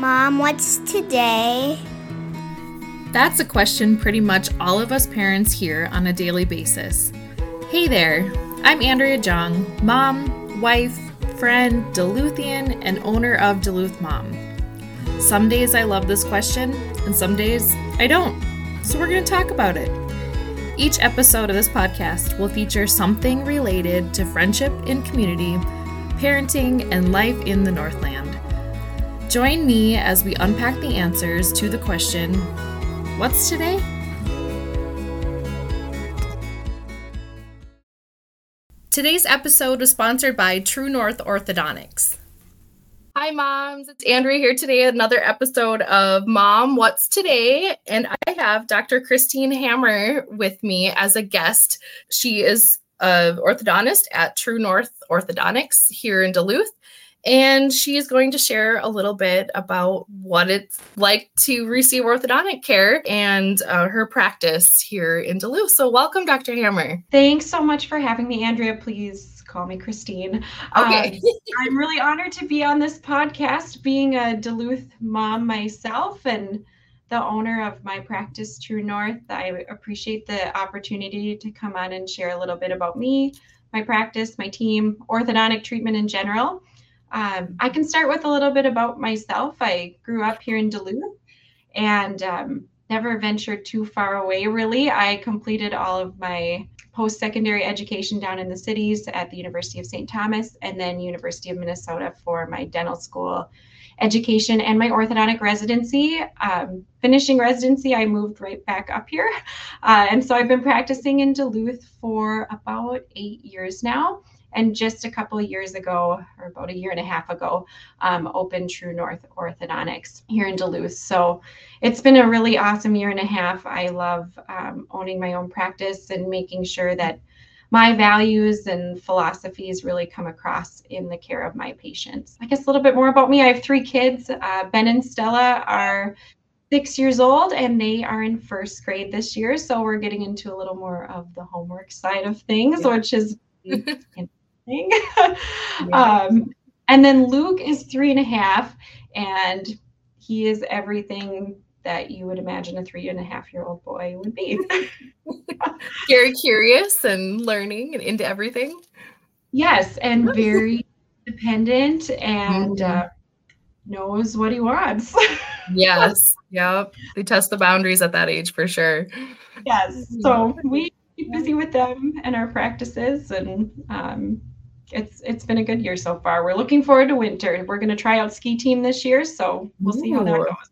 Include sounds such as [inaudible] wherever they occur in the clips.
Mom, what's today? That's a question pretty much all of us parents hear on a daily basis. Hey there, I'm Andrea Jung, mom, wife, friend, Duluthian, and owner of Duluth Mom. Some days I love this question, and some days I don't. So we're going to talk about it. Each episode of this podcast will feature something related to friendship in community, parenting, and life in the Northland. Join me as we unpack the answers to the question What's today? Today's episode was sponsored by True North Orthodontics. Hi, moms. It's Andrea here today, another episode of Mom What's Today? And I have Dr. Christine Hammer with me as a guest. She is an orthodontist at True North Orthodontics here in Duluth and she's going to share a little bit about what it's like to receive orthodontic care and uh, her practice here in Duluth. So, welcome, Dr. Hammer. Thanks so much for having me, Andrea. Please call me Christine. Okay. Um, [laughs] I'm really honored to be on this podcast, being a Duluth mom myself and the owner of my practice, True North. I appreciate the opportunity to come on and share a little bit about me, my practice, my team, orthodontic treatment in general. Um, I can start with a little bit about myself. I grew up here in Duluth and um, never ventured too far away, really. I completed all of my post secondary education down in the cities at the University of St. Thomas and then University of Minnesota for my dental school education and my orthodontic residency. Um, finishing residency, I moved right back up here. Uh, and so I've been practicing in Duluth for about eight years now and just a couple of years ago, or about a year and a half ago, um, opened True North Orthodontics here in Duluth. So it's been a really awesome year and a half. I love um, owning my own practice and making sure that my values and philosophies really come across in the care of my patients. I guess a little bit more about me. I have three kids. Uh, ben and Stella are six years old and they are in first grade this year. So we're getting into a little more of the homework side of things, yeah. which is [laughs] [laughs] um, and then Luke is three and a half, and he is everything that you would imagine a three and a half year old boy would be. [laughs] very curious and learning and into everything. Yes, and very dependent and mm-hmm. uh, knows what he wants. [laughs] yes. Yep. They test the boundaries at that age for sure. Yes. So we keep busy with them and our practices and um, it's it's been a good year so far. We're looking forward to winter. We're going to try out ski team this year, so we'll Ooh. see how that goes.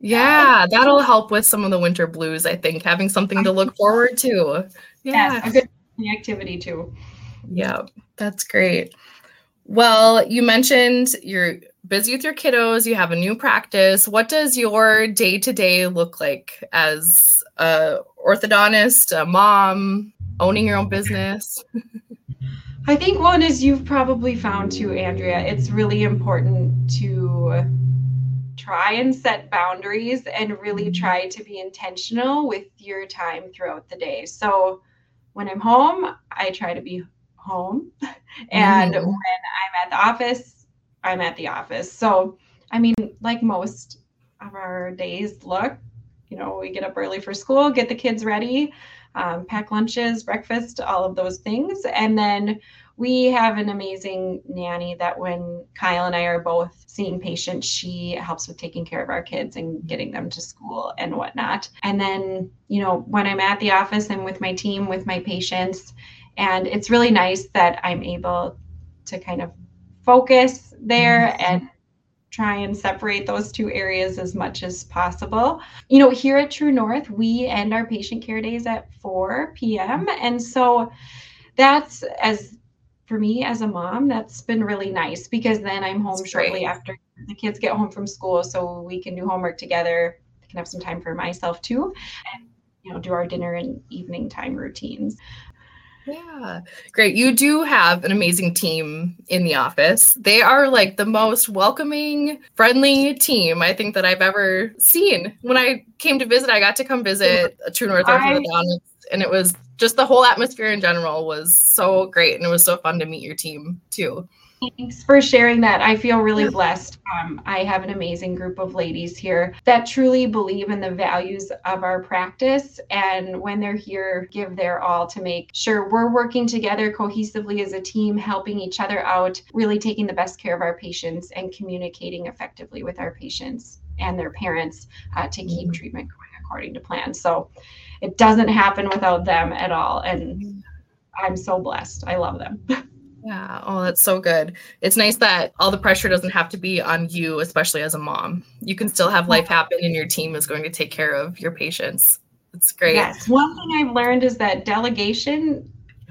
Yeah, that'll help with some of the winter blues. I think having something to look forward to. Yeah, yes, a good activity too. Yeah, that's great. Well, you mentioned you're busy with your kiddos. You have a new practice. What does your day to day look like as a orthodontist, a mom, owning your own business? [laughs] I think one is you've probably found too, Andrea. It's really important to try and set boundaries and really mm-hmm. try to be intentional with your time throughout the day. So when I'm home, I try to be home. [laughs] And mm-hmm. when I'm at the office, I'm at the office. So, I mean, like most of our days look, you know, we get up early for school, get the kids ready, um, pack lunches, breakfast, all of those things. And then we have an amazing nanny that when Kyle and I are both seeing patients, she helps with taking care of our kids and getting them to school and whatnot. And then, you know, when I'm at the office, I'm with my team, with my patients. And it's really nice that I'm able to kind of focus there and try and separate those two areas as much as possible. You know, here at True North, we end our patient care days at 4 p.m. Mm-hmm. And so that's as for me as a mom, that's been really nice because then I'm home that's shortly great. after the kids get home from school so we can do homework together. I can have some time for myself too and you know do our dinner and evening time routines. Yeah, great. You do have an amazing team in the office. They are like the most welcoming, friendly team I think that I've ever seen. When I came to visit, I got to come visit True North Orthodontics, and it was just the whole atmosphere in general was so great, and it was so fun to meet your team too. Thanks for sharing that. I feel really blessed. Um, I have an amazing group of ladies here that truly believe in the values of our practice. And when they're here, give their all to make sure we're working together cohesively as a team, helping each other out, really taking the best care of our patients and communicating effectively with our patients and their parents uh, to keep mm-hmm. treatment going according to plan. So it doesn't happen without them at all. And I'm so blessed. I love them. [laughs] Yeah. Oh, that's so good. It's nice that all the pressure doesn't have to be on you, especially as a mom. You can still have life happen and your team is going to take care of your patients. It's great. Yes. One thing I've learned is that delegation,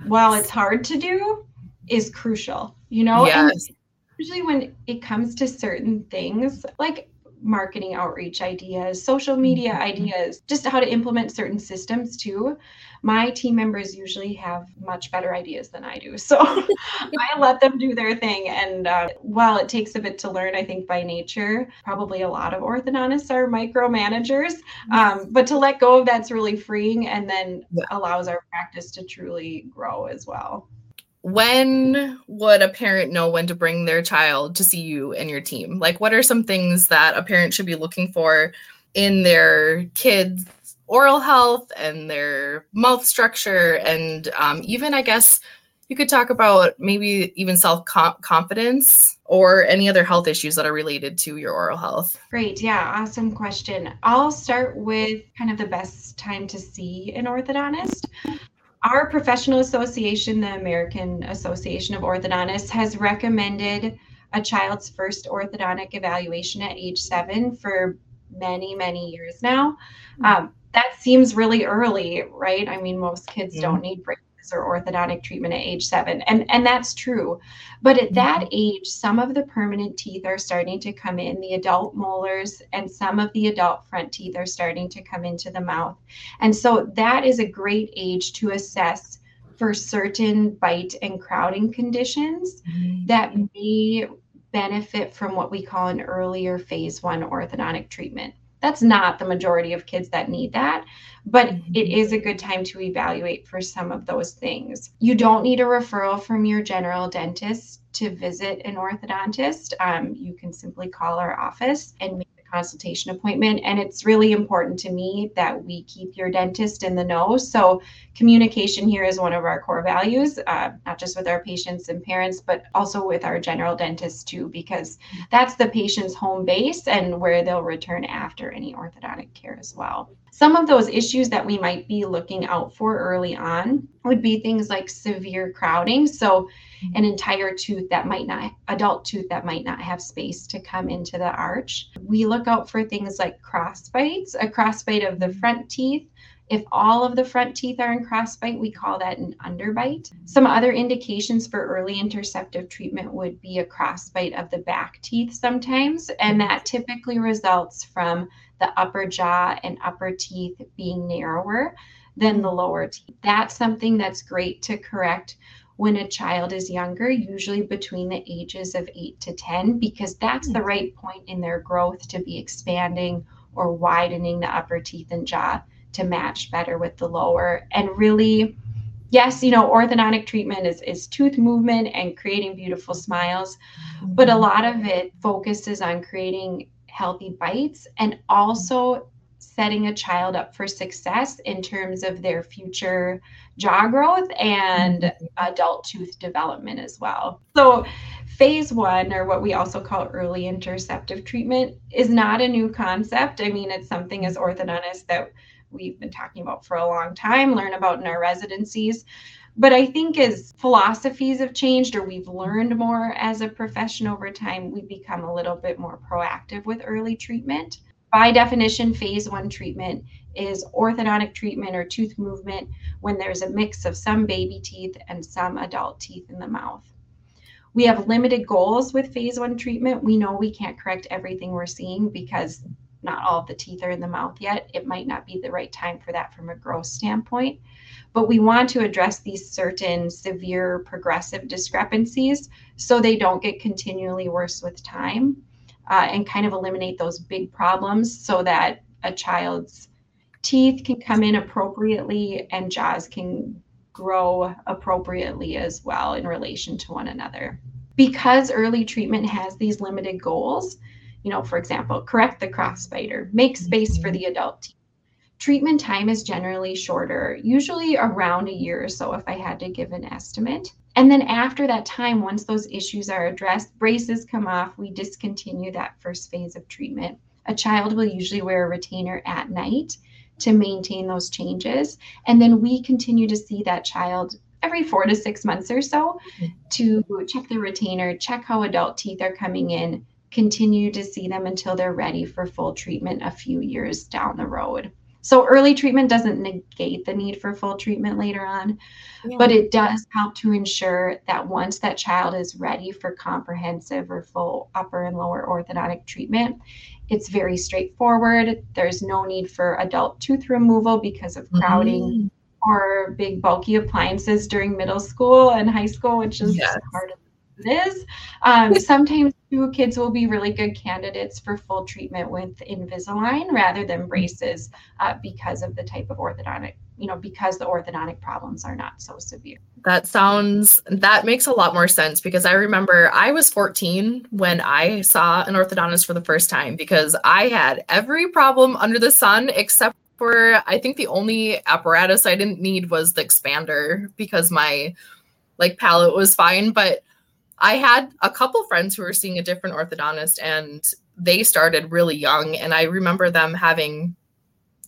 while it's hard to do, is crucial. You know, yes. And usually when it comes to certain things, like marketing outreach ideas, social media mm-hmm. ideas, just how to implement certain systems too. My team members usually have much better ideas than I do. [laughs] So I let them do their thing. And uh, while it takes a bit to learn, I think by nature, probably a lot of orthodontists are micromanagers. Um, but to let go of that's really freeing and then allows our practice to truly grow as well when would a parent know when to bring their child to see you and your team? Like, what are some things that a parent should be looking for in their kids' oral health and their mouth structure? And um, even, I guess, you could talk about maybe even self confidence or any other health issues that are related to your oral health. Great. Yeah. Awesome question. I'll start with kind of the best time to see an orthodontist our professional association, the American Association of Orthodontists, has recommended a child's first orthodontic evaluation at age seven for many, many years now. Mm-hmm. Um, that seems really early, right? I mean, most kids don't need braces or orthodontic treatment at age seven, and and that's true. But at that mm-hmm. age, some of the permanent teeth are starting to come in, the adult molars, and some of the adult front teeth are starting to come into the mouth. And so that is a great age to assess for certain bite and crowding conditions mm-hmm. that may benefit from what we call an earlier phase one orthodontic treatment. That's not the majority of kids that need that, but mm-hmm. it is a good time to evaluate for some of those things. You don't need a referral from your general dentist to visit an orthodontist. Um, you can simply call our office and consultation appointment. And it's really important to me that we keep your dentist in the know. So, communication here is one of our core values, uh, not just with our patients and parents, but also with our general dentist too, because that's the patient's home base and where they'll return after any orthodontic care as well. Some of those issues that we might be looking out for early on would be things like severe crowding. So, an entire tooth that might not, adult tooth that might not have space to come into the arch. We look out for things like crossbites, a crossbite of the front teeth. If all of the front teeth are in crossbite, we call that an underbite. Some other indications for early interceptive treatment would be a crossbite of the back teeth sometimes, and that typically results from the upper jaw and upper teeth being narrower than the lower teeth. That's something that's great to correct when a child is younger, usually between the ages of 8 to 10, because that's the hmm. right point in their growth to be expanding or widening the upper teeth and jaw to match better with the lower. And really, yes, you know, orthodontic treatment is, is tooth movement and creating beautiful smiles, but a mm-hmm. lot of it focuses on creating healthy bites and also setting a child up for success in terms of their future jaw growth and mm-hmm. adult tooth development as well. So, phase one, or what we also call early interceptive treatment, is not a new concept. I mean, it's something as orthodontists that we've been talking about for a long time, learn about in our residencies. But I think as philosophies have changed or we've learned more as a profession over time, we've become a little bit more proactive with early treatment. By definition, phase one treatment is orthodontic treatment or tooth movement when there's a mix of some baby teeth and some adult teeth in the mouth. We have limited goals with phase one treatment. We know we can't correct everything we're seeing because not all of the teeth are in the mouth yet. It might not be the right time for that from a growth standpoint. But we want to address these certain severe progressive discrepancies so they don't get continually worse with time uh, and kind of eliminate those big problems so that a child's teeth can come in appropriately and jaws can grow appropriately as well in relation to one another. because early treatment has these limited goals, you know, for example, correct the crossbite or, make space for mm-hmm. the adult teeth. Treatment time is generally shorter, usually around a year or so if I had to give an estimate. And then after that time, once those issues are addressed, braces come off, we discontinue that first phase of treatment. A child will usually wear a retainer at night to maintain those changes. And then we continue to see that child every four to six months or so to check the retainer, check how adult teeth are coming in, continue to see them until they're ready for full treatment a few years down the road. So early treatment doesn't negate the need for full treatment later on, yeah. but it does help to ensure that once that child is ready for comprehensive or full upper and lower orthodontic treatment, it's very straightforward. There's no need for adult tooth removal because of crowding mm or big bulky appliances during middle school and high school, which is yes. part of it is. Um, sometimes kids will be really good candidates for full treatment with Invisalign rather than braces uh, because of the type of orthodontic, you know, because the orthodontic problems are not so severe. That sounds, that makes a lot more sense because I remember I was 14 when I saw an orthodontist for the first time because I had every problem under the sun except for I think the only apparatus I didn't need was the expander because my like palate was fine. But I had a couple friends who were seeing a different orthodontist and they started really young. And I remember them having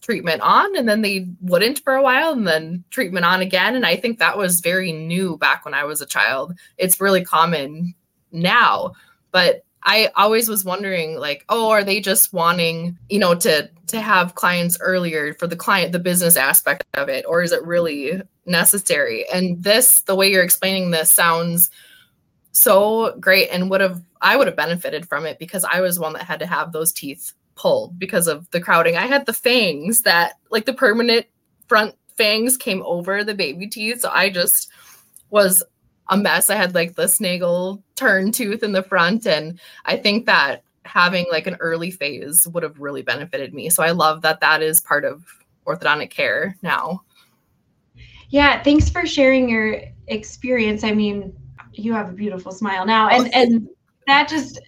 treatment on and then they wouldn't for a while and then treatment on again. And I think that was very new back when I was a child. It's really common now. But I always was wondering like, oh, are they just wanting, you know, to to have clients earlier for the client the business aspect of it or is it really necessary? And this the way you're explaining this sounds so great and would have I would have benefited from it because I was one that had to have those teeth pulled because of the crowding. I had the fangs that like the permanent front fangs came over the baby teeth. So I just was a mess. I had like the snaggle turn tooth in the front. And I think that having like an early phase would have really benefited me. So I love that that is part of orthodontic care now. Yeah, thanks for sharing your experience. I mean, you have a beautiful smile now. And and that just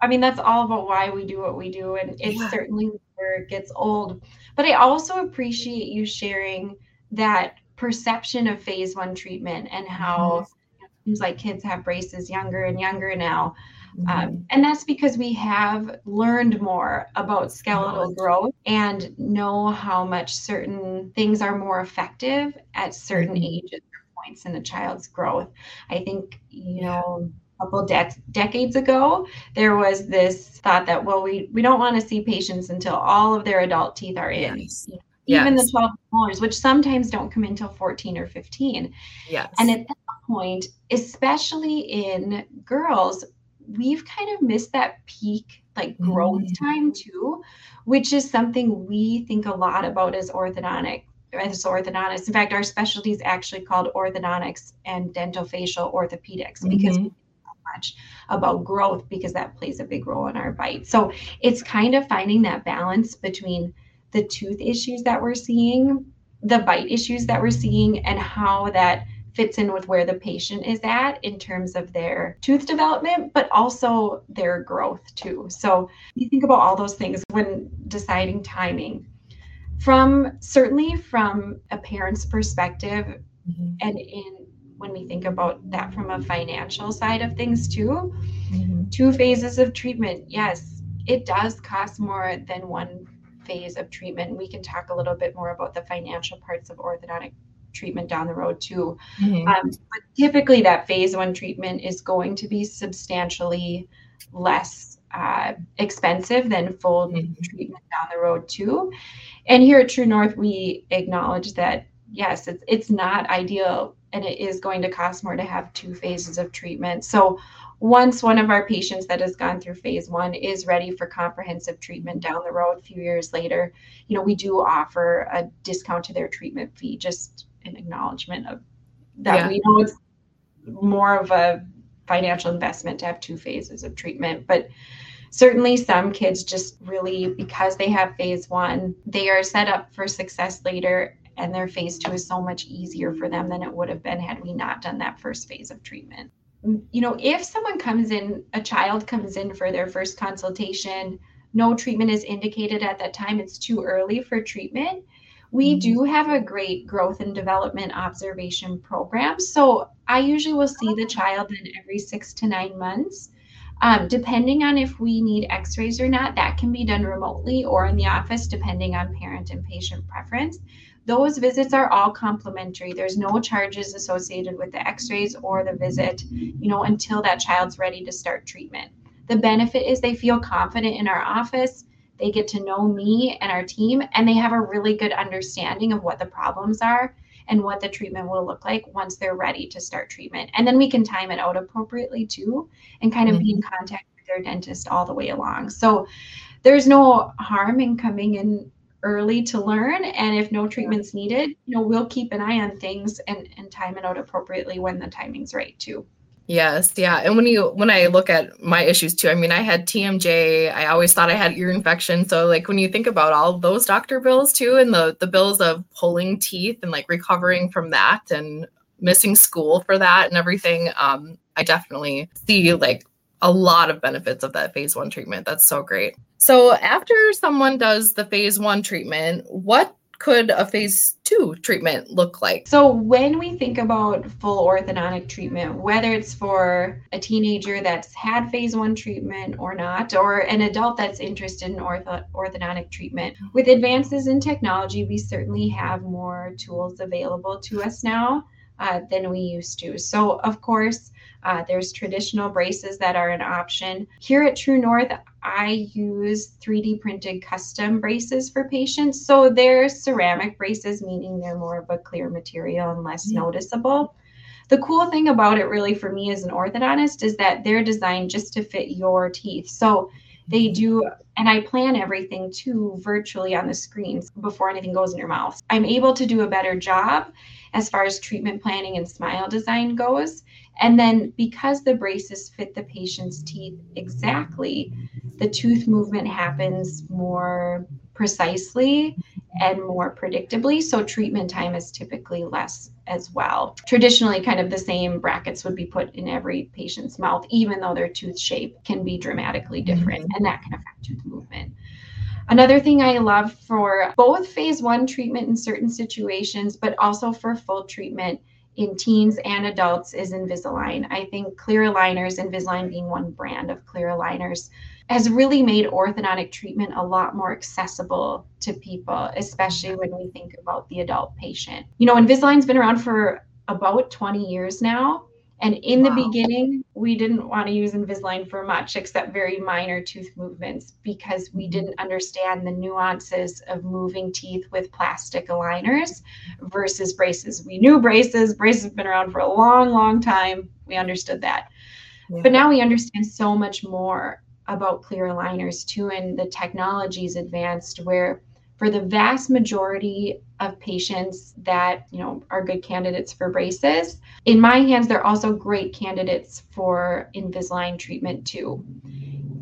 I mean, that's all about why we do what we do. And it yeah. certainly where it gets old. But I also appreciate you sharing that perception of phase one treatment and how mm-hmm seems like kids have braces younger and younger now. Mm-hmm. Um, and that's because we have learned more about skeletal growth and know how much certain things are more effective at certain mm-hmm. ages points in a child's growth. I think, you know, a couple de- decades ago, there was this thought that, well, we, we don't want to see patients until all of their adult teeth are in. Yes. Even yes. the 12 molars, which sometimes don't come until 14 or 15. Yes. And at that point, especially in girls, we've kind of missed that peak like growth mm. time too, which is something we think a lot about as orthodontic as orthodontists. In fact, our specialty is actually called orthodontics and dentofacial orthopedics mm-hmm. because we much about growth because that plays a big role in our bite. So it's kind of finding that balance between the tooth issues that we're seeing, the bite issues that we're seeing, and how that fits in with where the patient is at in terms of their tooth development, but also their growth too. So you think about all those things when deciding timing. From certainly from a parent's perspective, mm-hmm. and in when we think about that from a financial side of things too, mm-hmm. two phases of treatment, yes, it does cost more than one phase of treatment. We can talk a little bit more about the financial parts of orthodontic treatment down the road too. Mm-hmm. Um, but typically, that phase one treatment is going to be substantially less uh, expensive than full mm-hmm. treatment down the road too. And here at True North, we acknowledge that yes, it's it's not ideal, and it is going to cost more to have two phases of treatment. So once one of our patients that has gone through phase one is ready for comprehensive treatment down the road a few years later you know we do offer a discount to their treatment fee just an acknowledgement of that yeah. we know it's more of a financial investment to have two phases of treatment but certainly some kids just really because they have phase one they are set up for success later and their phase two is so much easier for them than it would have been had we not done that first phase of treatment you know, if someone comes in, a child comes in for their first consultation, no treatment is indicated at that time, it's too early for treatment. We mm-hmm. do have a great growth and development observation program. So I usually will see the child in every six to nine months. Um, depending on if we need x rays or not, that can be done remotely or in the office, depending on parent and patient preference. Those visits are all complimentary. There's no charges associated with the x rays or the visit, you know, until that child's ready to start treatment. The benefit is they feel confident in our office. They get to know me and our team, and they have a really good understanding of what the problems are and what the treatment will look like once they're ready to start treatment. And then we can time it out appropriately too and kind of mm-hmm. be in mm-hmm. contact with their dentist all the way along. So there's no harm in coming in early to learn and if no treatment's needed you know we'll keep an eye on things and and time it out appropriately when the timing's right too Yes, yeah. And when you when I look at my issues too, I mean, I had TMJ. I always thought I had ear infection. So like when you think about all those doctor bills too, and the the bills of pulling teeth and like recovering from that and missing school for that and everything, um, I definitely see like a lot of benefits of that phase one treatment. That's so great. So after someone does the phase one treatment, what could a phase two treatment look like? So, when we think about full orthodontic treatment, whether it's for a teenager that's had phase one treatment or not, or an adult that's interested in ortho- orthodontic treatment, with advances in technology, we certainly have more tools available to us now uh, than we used to. So, of course, uh, there's traditional braces that are an option. Here at True North, I use 3D printed custom braces for patients. So they're ceramic braces, meaning they're more of a clear material and less yeah. noticeable. The cool thing about it, really, for me as an orthodontist, is that they're designed just to fit your teeth. So they mm-hmm. do, and I plan everything too virtually on the screens before anything goes in your mouth. I'm able to do a better job as far as treatment planning and smile design goes. And then because the braces fit the patient's teeth exactly, the tooth movement happens more precisely and more predictably. So treatment time is typically less as well. Traditionally, kind of the same brackets would be put in every patient's mouth, even though their tooth shape can be dramatically different, mm-hmm. and that can affect tooth movement. Another thing I love for both phase one treatment in certain situations, but also for full treatment in teens and adults is Invisalign. I think clear aligners, Invisalign being one brand of clear aligners, has really made orthodontic treatment a lot more accessible to people, especially when we think about the adult patient. You know, Invisalign's been around for about 20 years now. And in wow. the beginning, we didn't want to use Invisalign for much except very minor tooth movements because we mm-hmm. didn't understand the nuances of moving teeth with plastic aligners versus braces. We knew braces, braces have been around for a long, long time. We understood that. Yeah. But now we understand so much more about clear aligners too, and the technology's advanced where for the vast majority of patients that you know are good candidates for braces. In my hands they're also great candidates for invisalign treatment too.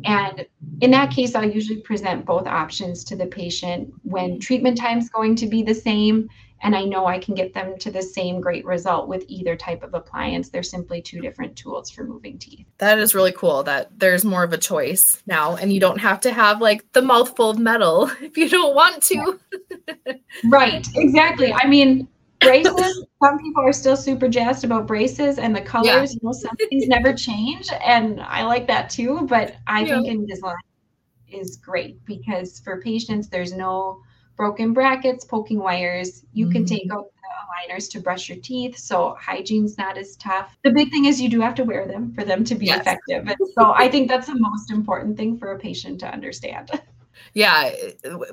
And in that case i'll usually present both options to the patient when treatment time is going to be the same and I know I can get them to the same great result with either type of appliance. They're simply two different tools for moving teeth. That is really cool that there's more of a choice now and you don't have to have like the mouthful of metal [laughs] if you don't want to. [laughs] right, exactly. I mean, braces, some people are still super jazzed about braces and the colors, yeah. you know, some things never change. And I like that too, but I yeah. think Invisalign is great because for patients, there's no broken brackets, poking wires. You mm-hmm. can take out the aligners to brush your teeth, so hygiene's not as tough. The big thing is you do have to wear them for them to be yes. effective. And so I think that's the most important thing for a patient to understand. [laughs] Yeah,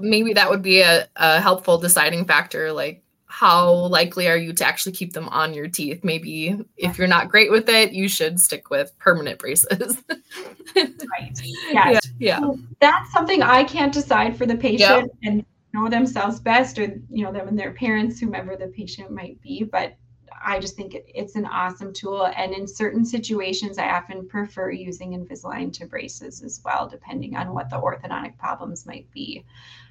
maybe that would be a, a helpful deciding factor. Like, how likely are you to actually keep them on your teeth? Maybe if you're not great with it, you should stick with permanent braces. [laughs] right. Yeah. yeah. yeah. that's something I can't decide for the patient. Yep. And know themselves best or you know them and their parents whomever the patient might be but i just think it, it's an awesome tool. And in certain situations i often prefer using invisalign to braces as well depending on what the orthodontic problems might be.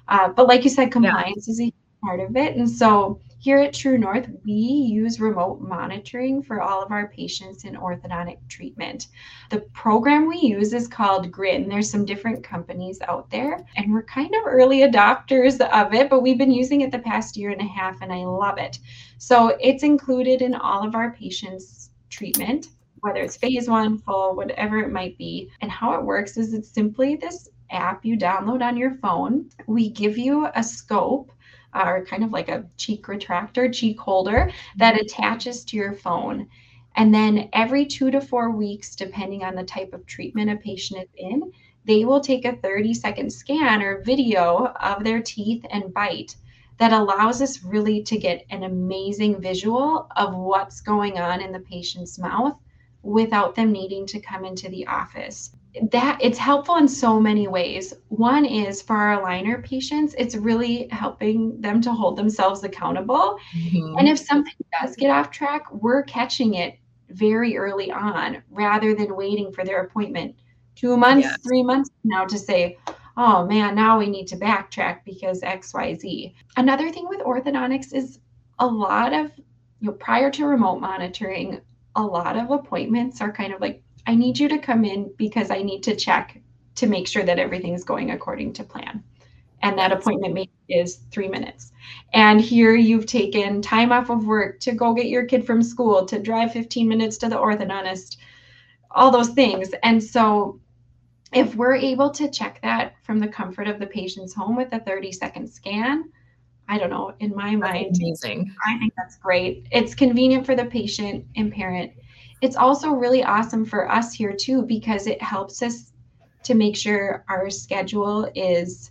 Uh, but like you said compliance yeah. is a part of it. And so Here at True North, we use remote monitoring for all of our patients in orthodontic treatment. The program we use is called Grin. There's some different companies out there, and we're kind of early adopters of it, but we've been using it the past year and a half, and I love it. So it's included in all of our patients' treatment whether it's phase one, full, whatever it might be. And how it works is it's simply this app you download on your phone. We give you a scope or kind of like a cheek retractor, cheek holder that mm-hmm. attaches to your phone. And then every two to four weeks, depending on the type of treatment a patient is in, they will take a 30 second scan or video of their teeth and bite that allows us really to get an amazing visual of what's going on in the patient's mouth without them needing to come into the office that it's helpful in so many ways. One is for our aligner patients, it's really helping them to hold themselves accountable. Mm-hmm. And if something does get off track, we're catching it very early on rather than waiting for their appointment two months, yes. three months now to say, oh man, now we need to backtrack because XYZ. Another thing with orthodontics is a lot of, you know, prior to remote monitoring, a lot of appointments are kind of like I need you to come in because I need to check to make sure that everything's going according to plan. And that appointment is three minutes. And here you've taken time off of work to go get your kid from school, to drive 15 minutes to the orthodontist, all those things. And so if we're able to check that from the comfort of the patient's home with a 30 second scan, I don't know, in my mind, amazing. I think that's great. It's convenient for the patient and parent it's also really awesome for us here too because it helps us to make sure our schedule is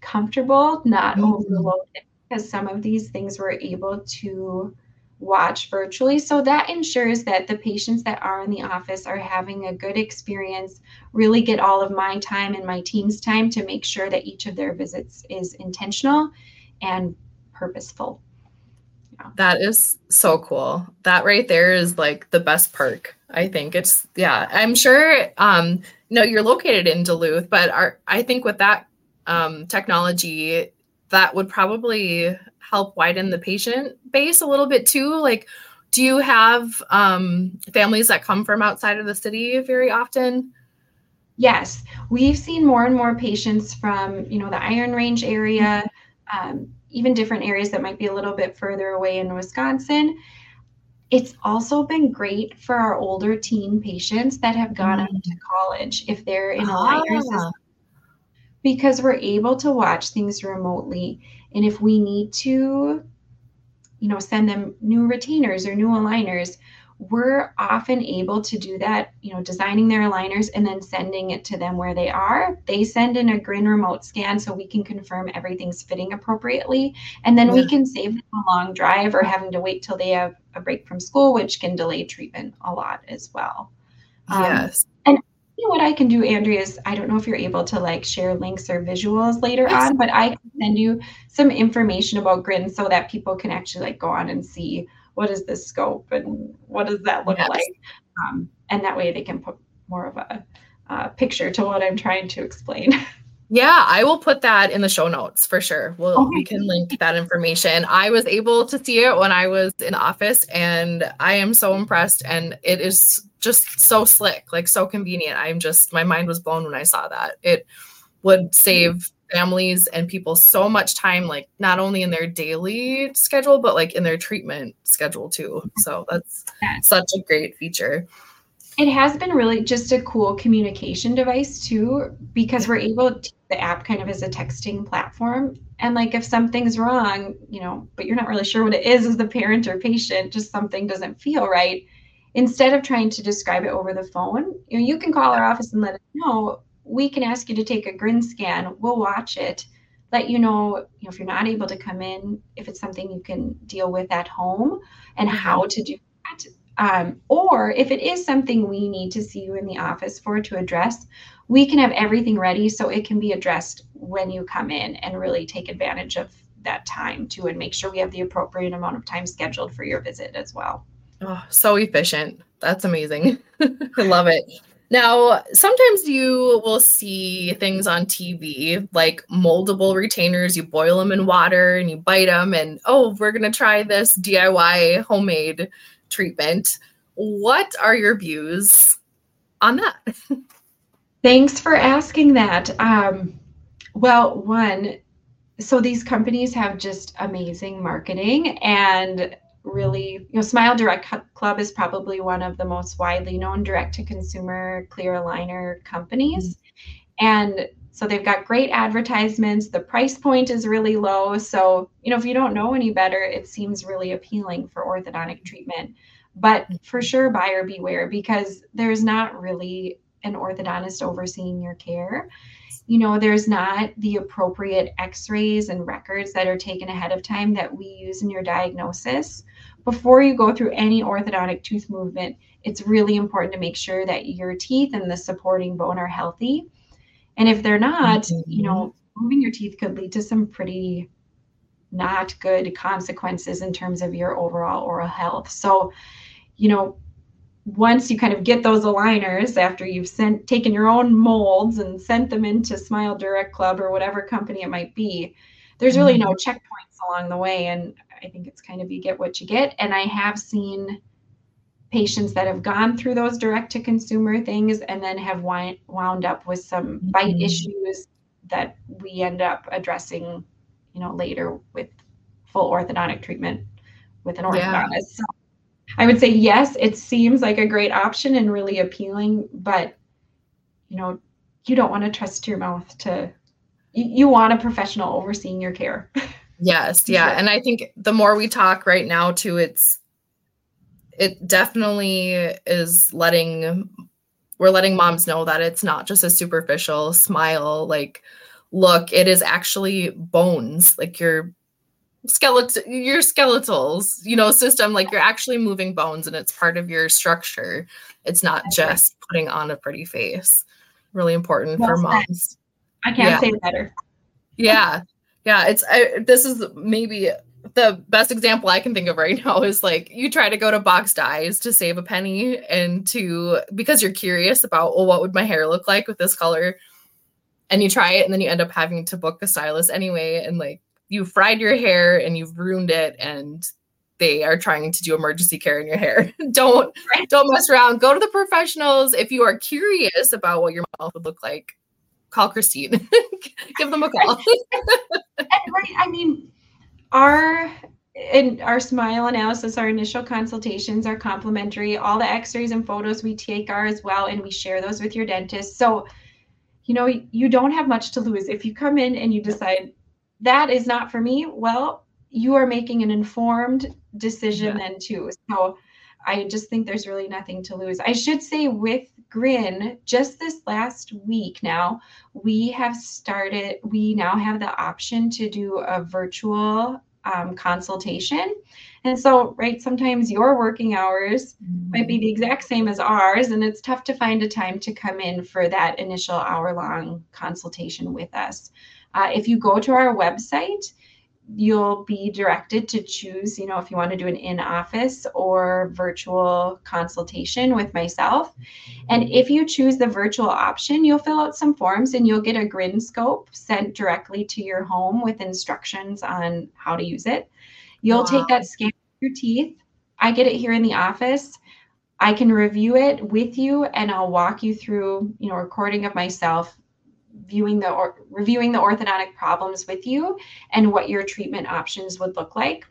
comfortable, not mm-hmm. overloaded, because some of these things we're able to watch virtually. So that ensures that the patients that are in the office are having a good experience, really get all of my time and my team's time to make sure that each of their visits is intentional and purposeful. That is so cool. That right there is like the best perk. I think it's yeah. I'm sure um no you're located in Duluth, but our I think with that um technology that would probably help widen the patient base a little bit too. Like do you have um families that come from outside of the city very often? Yes, we've seen more and more patients from, you know, the Iron Range area, um, even different areas that might be a little bit further away in Wisconsin. It's also been great for our older teen patients that have gone mm. to college if they're in ah. aligners because we're able to watch things remotely. And if we need to, you know, send them new retainers or new aligners, we're often able to do that, you know, designing their aligners and then sending it to them where they are. They send in a Grin remote scan so we can confirm everything's fitting appropriately. And then yeah. we can save them a long drive or having to wait till they have a break from school, which can delay treatment a lot as well. Um, yes. And you know what I can do, Andrea, is I don't know if you're able to like share links or visuals later yes. on, but I can send you some information about Grin so that people can actually like go on and see what is this scope and what does that look yes. like? Um, and that way they can put more of a uh, picture to what i'm trying to explain. [laughs] Yeah i will put that in the show notes for sure. We'll, okay. we can link that information. I was able to see it when i was in the office and i am so impressed and it is just so slick like so convenient. I'm just my mind was blown when i saw that. It would save families and people so much time like not only in their daily schedule but like in their treatment schedule too. So that's such a great feature. It has been really just a cool communication device too because we're able to the app kind of as a texting platform. And like if something's wrong you know but you're not really sure what it is as the parent or patient just something doesn't feel right instead of trying to describe it over the phone you know you can call our office and let us know we can ask you to take a grin scan. We'll watch it, let you know, you know if you're not able to come in, if it's something you can deal with at home and mm-hmm. how to do that. Um, or if it is something we need to see you in the office for to address, we can have everything ready so it can be addressed when you come in and really take advantage of that time too and make sure we have the appropriate amount of time scheduled for your visit as well. Oh, so efficient. That's amazing. [laughs] I love it. Now, sometimes you will see things on TV like moldable retainers. You boil them in water and you bite them, and oh, we're going to try this DIY homemade treatment. What are your views on that? Thanks for asking that. Um, well, one, so these companies have just amazing marketing and really, you know, Smile Direct Club is probably one of the most widely known direct to consumer clear aligner companies. Mm-hmm. And so they've got great advertisements. The price point is really low. So, you know, if you don't know any better, it seems really appealing for orthodontic treatment. But for sure, buyer beware because there's not really an orthodontist overseeing your care. You know, there's not the appropriate x rays and records that are taken ahead of time that we use in your diagnosis before you go through any orthodontic tooth movement, it's really important to make sure that your teeth and the supporting bone are healthy. And if they're not, mm-hmm. you know, moving your teeth could lead to some pretty not good consequences in terms of your overall oral health. So, you know, once you kind of get those aligners after you've sent taken your own molds and sent them into Smile Direct Club or whatever company it might be, there's really no mm-hmm. checkpoints along the way. And I think it's kind of you get what you get. And I have seen patients that have gone through those direct to consumer things and then have wound up with some bite mm-hmm. issues that we end up addressing, you know, later with full orthodontic treatment with an orthodontist. Yeah. So I would say yes, it seems like a great option and really appealing, but you know, you don't want to trust your mouth to you, you want a professional overseeing your care. [laughs] Yes, yeah. And I think the more we talk right now too, it's it definitely is letting we're letting moms know that it's not just a superficial smile like look it is actually bones like your skeleton your skeletals you know system like you're actually moving bones and it's part of your structure. It's not just putting on a pretty face. Really important well for moms. I can't yeah. say better. Yeah yeah it's I, this is maybe the best example i can think of right [laughs] now is like you try to go to box dyes to save a penny and to because you're curious about well what would my hair look like with this color and you try it and then you end up having to book a stylist anyway and like you fried your hair and you've ruined it and they are trying to do emergency care in your hair. [laughs] don't don't mess around. Go to the professionals if you are curious about what your mouth would look like call Christine. [laughs] Give them a call. [laughs] right. I mean, our in our smile analysis, our initial consultations are complimentary. All the x-rays and photos we take are as well, and we share those with your dentist. So, you know, you don't have much to lose. If you come in and you decide that is not for me, well, you are making an informed decision yeah. then too. So I just think there's really nothing to lose. I should say with Grin, just this last week now, we have started, we now have the option to do a virtual um, consultation. And so, right, sometimes your working hours mm-hmm. might be the exact same as ours, and it's tough to find a time to come in for that initial hour long consultation with us. Uh, if you go to our website, you'll be directed to choose, you know, if you want to do an in office or virtual consultation with myself. And mm-hmm. if you choose the virtual option, you'll fill out some forms and you'll get a grin scope sent directly to your home with instructions on how to use it. You'll wow. take that scan of your teeth. I get it here in the office. I can review it with you and I'll walk you through, you know, recording of myself viewing the or reviewing the orthodontic problems with you and what your treatment options would look like.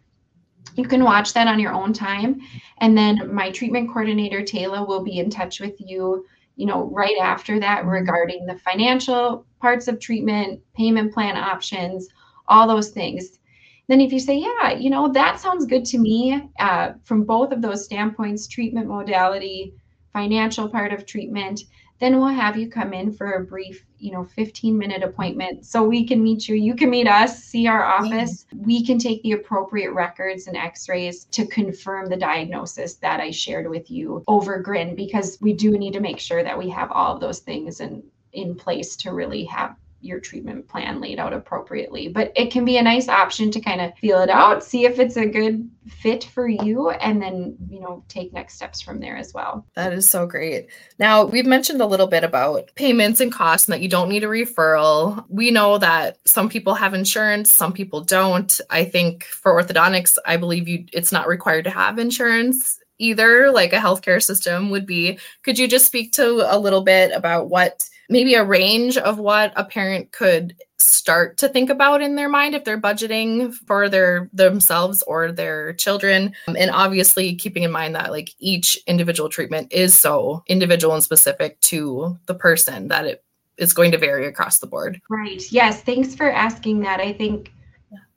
You can watch that on your own time. And then my treatment coordinator, Taylor, will be in touch with you, you know, right after that mm-hmm. regarding the financial parts of treatment, payment plan options, all those things. Then if you say, yeah, you know, that sounds good to me uh, from both of those standpoints, treatment modality, financial part of treatment, then we'll have you come in for a brief you know 15 minute appointment so we can meet you. You can meet us see our office. We can take the appropriate records and x-rays to confirm the diagnosis that i shared with you over grin because we do need to make sure that we have all of those things in in place to really have your treatment plan laid out appropriately. But it can be a nice option to kind of feel it out, see if it's a good fit for you, and then, you know, take next steps from there as well. That is so great. Now, we've mentioned a little bit about payments and costs and that you don't need a referral. We know that some people have insurance, some people don't. I think for orthodontics, I believe you it's not required to have insurance either like a healthcare system would be could you just speak to a little bit about what maybe a range of what a parent could start to think about in their mind if they're budgeting for their themselves or their children. Um, and obviously keeping in mind that like each individual treatment is so individual and specific to the person that it is going to vary across the board. Right. Yes. Thanks for asking that. I think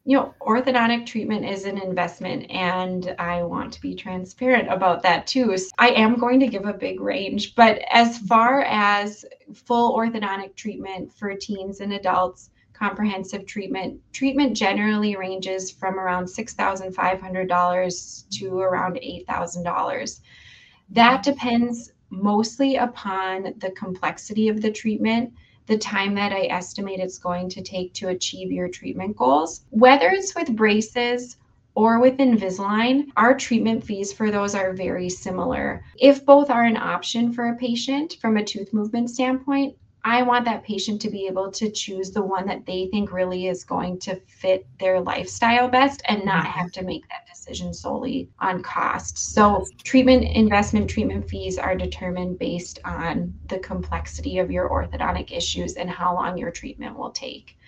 you know, orthodontic treatment is an investment, and I want to be transparent about that too. So I am going to give a big range, but as far as full orthodontic treatment for teens and adults, comprehensive treatment, treatment generally ranges from around $6,500 to around $8,000. That depends mostly upon the complexity of the treatment the time that I estimate it's going to take to achieve your treatment goals. Whether it's with braces or with Invisalign, our treatment fees for those are very similar. If both are an option for a patient from a tooth movement standpoint, I want that patient to be able to choose the one that they think really is going to fit their lifestyle best and not mm-hmm. have to make that decision solely on cost. So, treatment investment treatment fees are determined based on the complexity of your orthodontic issues and how long your treatment will take.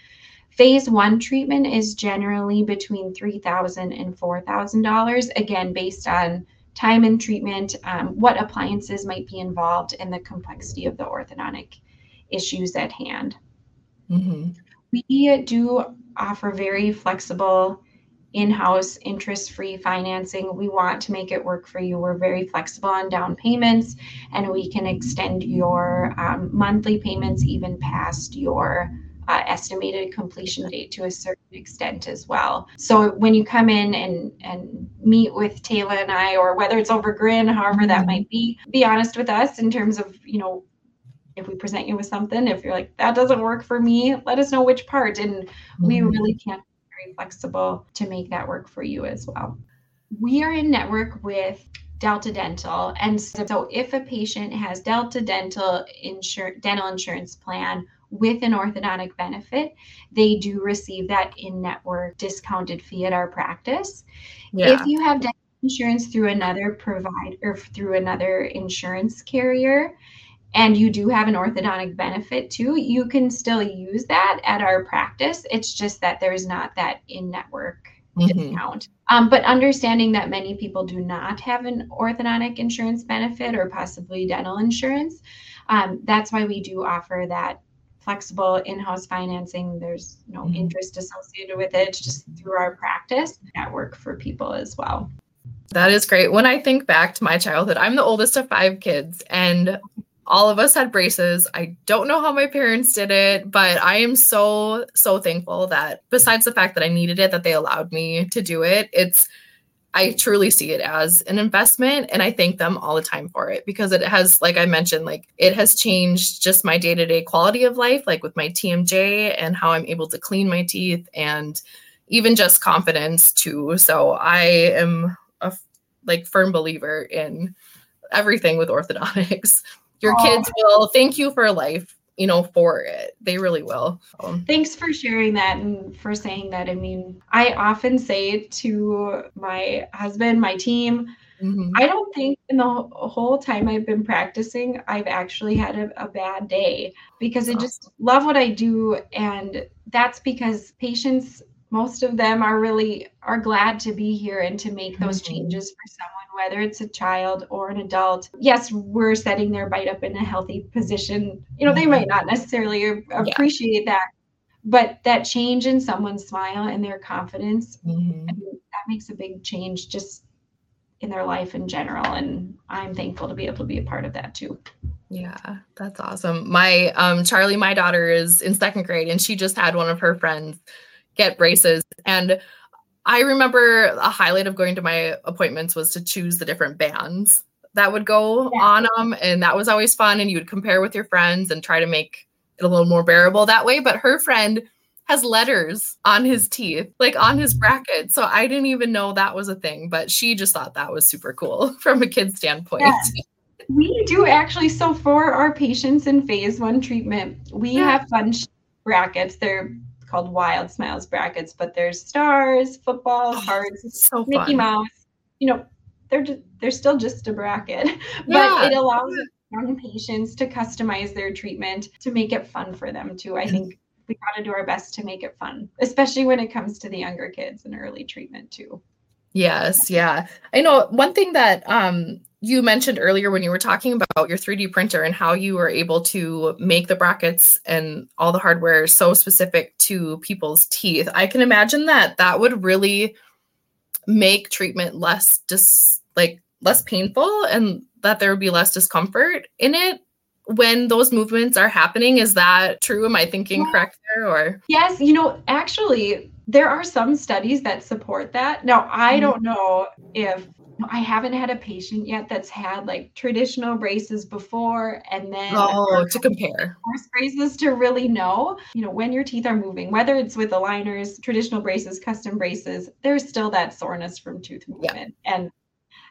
Phase one treatment is generally between $3,000 and $4,000, again, based on time and treatment, um, what appliances might be involved, and the complexity of the orthodontic issues at hand. Mm-hmm. We do offer very flexible in-house interest-free financing we want to make it work for you we're very flexible on down payments and we can extend your um, monthly payments even past your uh, estimated completion date to a certain extent as well so when you come in and and meet with Taylor and I or whether it's over grin however that mm-hmm. might be be honest with us in terms of you know if we present you with something if you're like that doesn't work for me let us know which part and mm-hmm. we really can't be very flexible to make that work for you as well we are in network with delta dental and so if a patient has delta dental insur- dental insurance plan with an orthodontic benefit, they do receive that in network discounted fee at our practice. Yeah. If you have dental insurance through another provider or through another insurance carrier, and you do have an orthodontic benefit too, you can still use that at our practice. It's just that there's not that in network mm-hmm. discount. Um, but understanding that many people do not have an orthodontic insurance benefit or possibly dental insurance, um, that's why we do offer that flexible in-house financing. There's no mm-hmm. interest associated with it, just through our practice network for people as well. That is great. When I think back to my childhood, I'm the oldest of five kids, and all of us had braces. I don't know how my parents did it, but I am so, so thankful that besides the fact that I needed it, that they allowed me to do it, it's, I truly see it as an investment and I thank them all the time for it because it has, like I mentioned, like it has changed just my day to day quality of life, like with my TMJ and how I'm able to clean my teeth and even just confidence too. So I am a like firm believer in everything with orthodontics [laughs] your Aww. kids will thank you for life you know for it. They really will. Um, thanks for sharing that and for saying that. I mean i often say to my husband my team. Mm-hmm. i don't think in the whole time i've been practicing i've actually had a, a bad day because i just love what i do. And that's because patients most of them are really are glad to be here and to make those mm-hmm. changes for someone whether it's a child or an adult yes we're setting their bite up in a healthy position you know they mm-hmm. might not necessarily appreciate yeah. that but that change in someone's smile and their confidence mm-hmm. I mean, that makes a big change just in their life in general and i'm thankful to be able to be a part of that too yeah, that's awesome. My um Charlie, my daughter is in second grade and she just had one of her friends get braces. And I remember a highlight of going to my appointments was to choose the different bands that would go yeah. on them. And that was always fun. And you would compare with your friends and try to make it a little more bearable that way. But her friend has letters on his teeth, like on his bracket. So I didn't even know that was a thing, but she just thought that was super cool [laughs] from a kid's standpoint. Yeah. We do actually. So for our patients in phase one treatment, we yeah. have fun brackets. They're called Wild Smiles brackets, but there's stars, football, oh, hearts, so Mickey fun. Mouse. You know, they're just, they're still just a bracket, [laughs] but it allows young patients to customize their treatment to make it fun for them too. I think we got to do our best to make it fun, especially when it comes to the younger kids and early treatment too. Yes, yeah. I know one thing that um you mentioned earlier when you were talking about your 3D printer and how you were able to make the brackets and all the hardware so specific to people's teeth. I can imagine that that would really make treatment less dis like less painful and that there would be less discomfort in it when those movements are happening. Is that true? Am I thinking correct there or? Yes, you know, actually there are some studies that support that. Now, I mm-hmm. don't know if I haven't had a patient yet that's had like traditional braces before and then oh to compare. braces to really know. You know when your teeth are moving whether it's with aligners traditional braces custom braces there's still that soreness from tooth movement. Yeah. and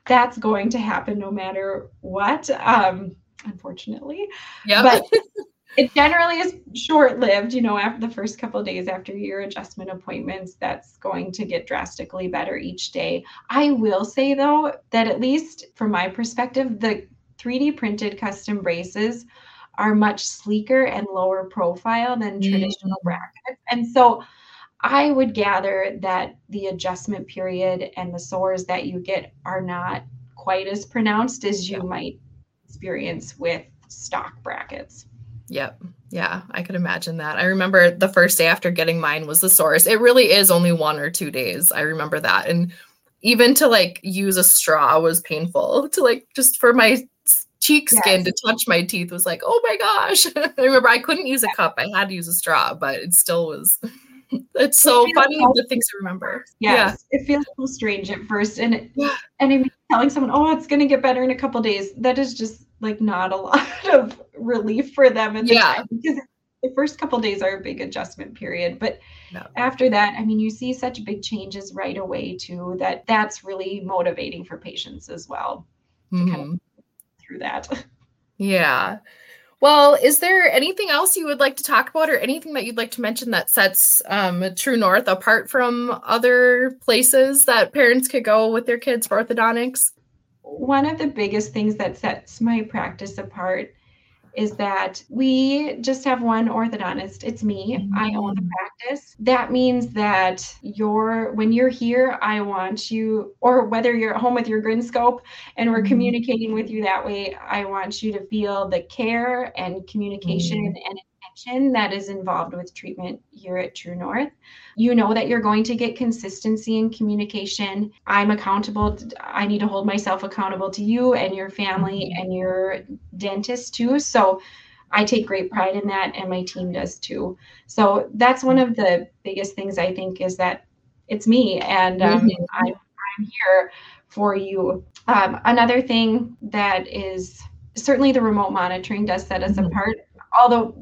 that's going to happen no matter what um unfortunately. Yeah but [laughs] it generally is short lived you know after the first couple days after your adjustment appointments that's going to get drastically better each day i will say though that at least from my perspective the 3d printed custom braces are much sleeker and lower profile than mm. traditional brackets and so i would gather that the adjustment period and the sores that you get are not quite as pronounced as you yeah. might experience with stock brackets Yep. Yeah, I could imagine that. I remember the first day after getting mine was the source. It really is only one or two days. I remember that. And even to like use a straw was painful [laughs] to like just for my cheek skin yes. to touch my teeth was like, oh my gosh. [laughs] I remember I couldn't use a cup. I had to use a straw, but it still was [laughs] it's so it funny the things to remember. Yes, yeah. It feels so strange at first. And it, yeah. and I mean telling someone, oh, it's gonna get better in a couple days, that is just like not a lot of relief for them at the yeah. time because the first couple days are a big adjustment period but no. after that i mean you see such big changes right away too that that's really motivating for patients as well mm-hmm. kind of mm-hmm. through that yeah well, is there anything else you would like to talk about or anything that you'd like to mention that sets um, True North apart from other places that parents could go with their kids for orthodontics? one of the biggest things that sets my practice apart is that we just have one orthodontist. It's me. Mm-hmm. I own the practice. That means that you're when you're here, I want you, or whether you're at home with your grin scope and we're mm-hmm. communicating with you that way, I want you to feel the care and communication mm-hmm. and that is involved with treatment here at True North. You know that you're going to get consistency in communication. I'm accountable. To, I need to hold myself accountable to you and your family mm-hmm. and your dentist too. So I take great pride in that, and my team does too. So that's one of the biggest things I think is that it's me, and um, mm-hmm. I'm, I'm here for you. Um, another thing that is certainly the remote monitoring does set us mm-hmm. apart although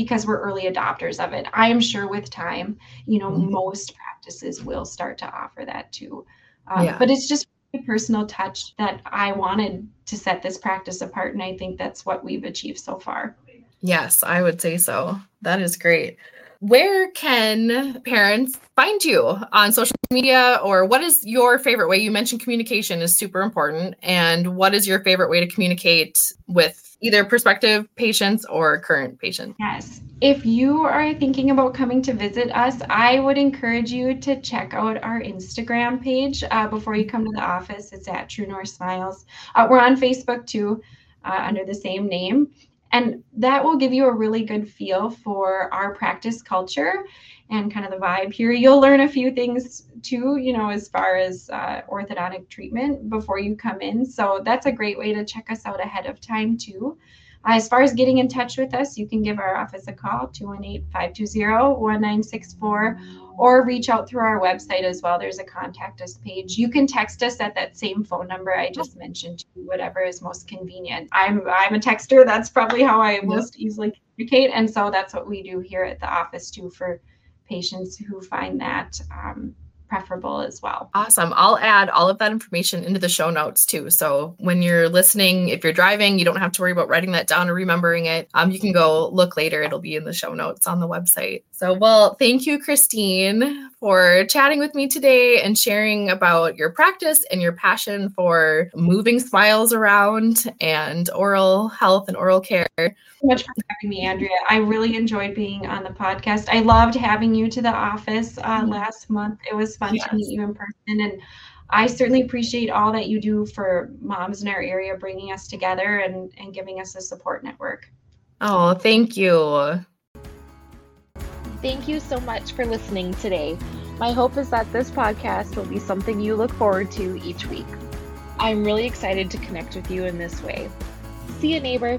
because we're early adopters of it. I am sure with time, you know, mm-hmm. most practices will start to offer that too. Um, yeah. But it's just a personal touch that I wanted to set this practice apart. And I think that's what we've achieved so far. Yes, I would say so. That is great. Where can parents find you on social media or what is your favorite way? You mentioned communication is super important. And what is your favorite way to communicate with either prospective patients or current patients. Yes. If you are thinking about coming to visit us, I would encourage you to check out our Instagram page uh, before you come to the office. It's at True North Smiles. Uh, we're on Facebook too, uh, under the same name. And that will give you a really good feel for our practice culture and kind of the vibe here. You'll learn a few things too, you know, as far as uh, orthodontic treatment before you come in. So that's a great way to check us out ahead of time too. Uh, as far as getting in touch with us, you can give our office a call, 218 520 1964, or reach out through our website as well. There's a contact us page. You can text us at that same phone number I just mentioned, whatever is most convenient. I'm I'm a texter. That's probably how I most easily communicate. And so that's what we do here at the office too for patients who find that um, preferable as well. Awesome. I'll add all of that information into the show notes too. So when you're listening, if you're driving, you don't have to worry about writing that down or remembering it. Um, you can go look later. It'll be in the show notes on the website. So, well, thank you, Christine, for chatting with me today and sharing about your practice and your passion for moving smiles around and oral health and oral care so much for having me, Andrea. I really enjoyed being on the podcast. I loved having you to the office uh, mm-hmm. last month. It was fun yes. to meet you in person. And I certainly appreciate all that you do for moms in our area, bringing us together and, and giving us a support network. Oh, thank you. Thank you so much for listening today. My hope is that this podcast will be something you look forward to each week. I'm really excited to connect with you in this way. See you, neighbor.